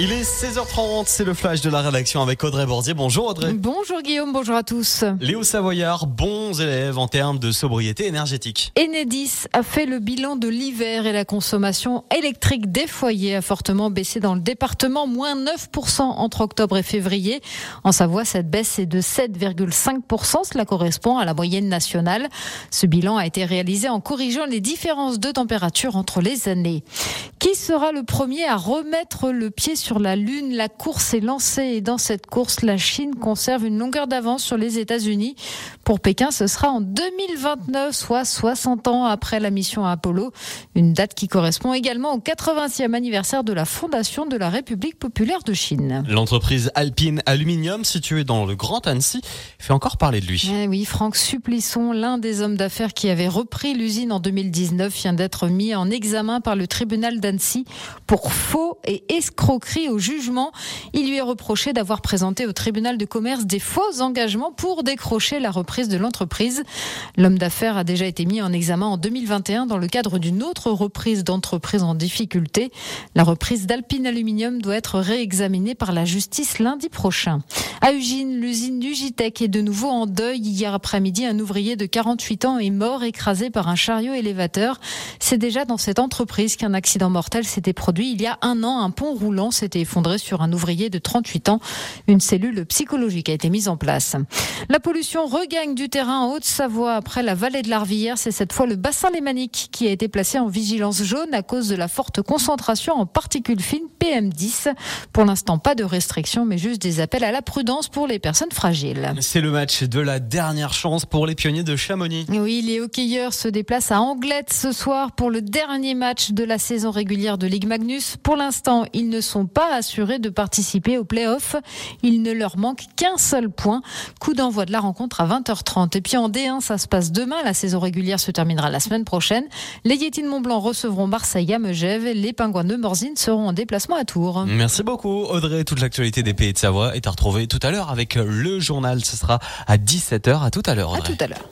Il est 16h30, c'est le flash de la rédaction avec Audrey Bordier. Bonjour Audrey. Bonjour Guillaume, bonjour à tous. Léo Savoyard, bons élèves en termes de sobriété énergétique. Enedis a fait le bilan de l'hiver et la consommation électrique des foyers a fortement baissé dans le département, moins 9% entre octobre et février. En Savoie, cette baisse est de 7,5%, cela correspond à la moyenne nationale. Ce bilan a été réalisé en corrigeant les différences de température entre les années. Qui sera le premier à remettre le pied sur la Lune? La course est lancée et dans cette course, la Chine conserve une longueur d'avance sur les États-Unis. Pour Pékin, ce sera en 2029, soit 60 ans après la mission Apollo. Une date qui correspond également au 80e anniversaire de la fondation de la République populaire de Chine. L'entreprise Alpine Aluminium, située dans le Grand Annecy, fait encore parler de lui. Eh oui, Franck Supplisson, l'un des hommes d'affaires qui avait repris l'usine en 2019, vient d'être mis en examen par le tribunal d'Annecy pour faux et escroquerie au jugement. Il lui est reproché d'avoir présenté au tribunal de commerce des faux engagements pour décrocher la reprise de l'entreprise. L'homme d'affaires a déjà été mis en examen en 2021 dans le cadre d'une autre reprise d'entreprise en difficulté. La reprise d'Alpine Aluminium doit être réexaminée par la justice lundi prochain. À Ugine, l'usine Ugitech est de nouveau en deuil. Hier après-midi, un ouvrier de 48 ans est mort écrasé par un chariot élévateur. C'est déjà dans cette entreprise qu'un accident mortel s'était produit il y a un an. Un pont roulant s'était effondré sur un ouvrier de 38 ans. Une cellule psychologique a été mise en place. La pollution regagne du terrain en Haute-Savoie après la vallée de l'Arvillère. C'est cette fois le bassin lémanique qui a été placé en vigilance jaune à cause de la forte concentration en particules fines PM10. Pour l'instant, pas de restrictions, mais juste des appels à la prudence pour les personnes fragiles. C'est le match de la dernière chance pour les pionniers de Chamonix. Oui, les hockeyeurs se déplacent à Anglette ce soir pour le dernier match de la saison régulière de Ligue Magnus. Pour l'instant, ils ne sont pas assurés de participer aux playoffs. Il ne leur manque qu'un seul point. Coup d'envoi de la rencontre à 20h30. Et puis en D1, ça se passe demain. La saison régulière se terminera la semaine prochaine. Les Yétis de Montblanc recevront Marseille à Megève. Les Pingouins de Morzine seront en déplacement à Tours. Merci beaucoup Audrey. Toute l'actualité des pays de Savoie est à retrouver tout à l'heure avec le journal. Ce sera à 17h. À tout à l'heure. À tout à l'heure.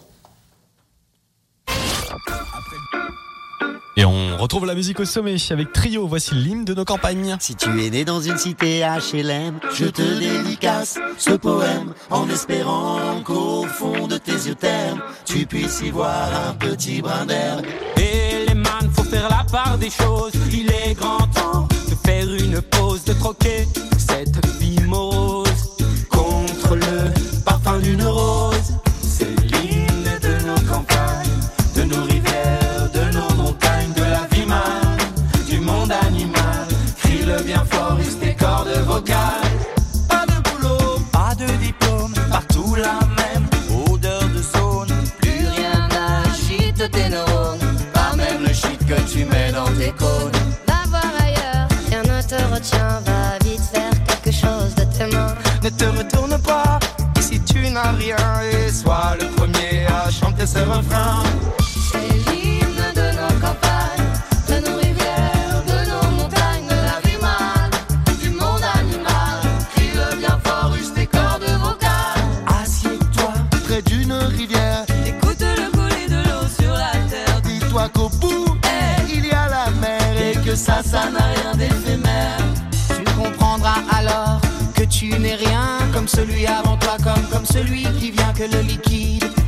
Et on retrouve la musique au sommet avec Trio. Voici l'hymne de nos campagnes. Si tu es né dans une cité HLM, je te dédicace ce poème en espérant qu'au fond de tes yeux termes, tu puisses y voir un petit brin d'herbe. Et les man, faut faire la part des choses. Il est grand temps de faire une pause, de troquer et que ça, ça n'a rien d'éphémère. Tu comprendras alors que tu n'es rien comme celui avant toi, comme, comme celui qui vient, que le liquide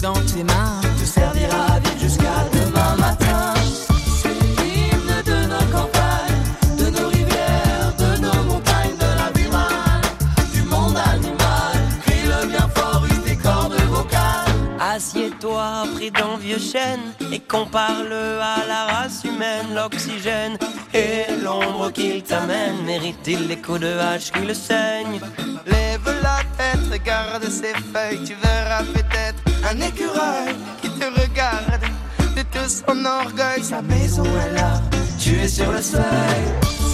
dans tes mains te servira à vivre jusqu'à demain matin. C'est l'hymne de nos campagnes, de nos rivières, de nos montagnes, de la vie du monde animal. Crie-le bien fort, use tes cordes vocales. Assieds-toi pris d'un vieux chêne et compare-le à la race humaine, l'oxygène et l'ombre qu'il t'amène. Mérite-t-il les coups de hache qui le saignent Lève la tête, regarde ses feuilles, tu verras peut-être un écureuil qui te regarde de tout son orgueil. Sa maison est là, tu es sur le seuil.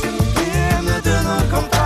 C'est l'hymne de nos campagnes.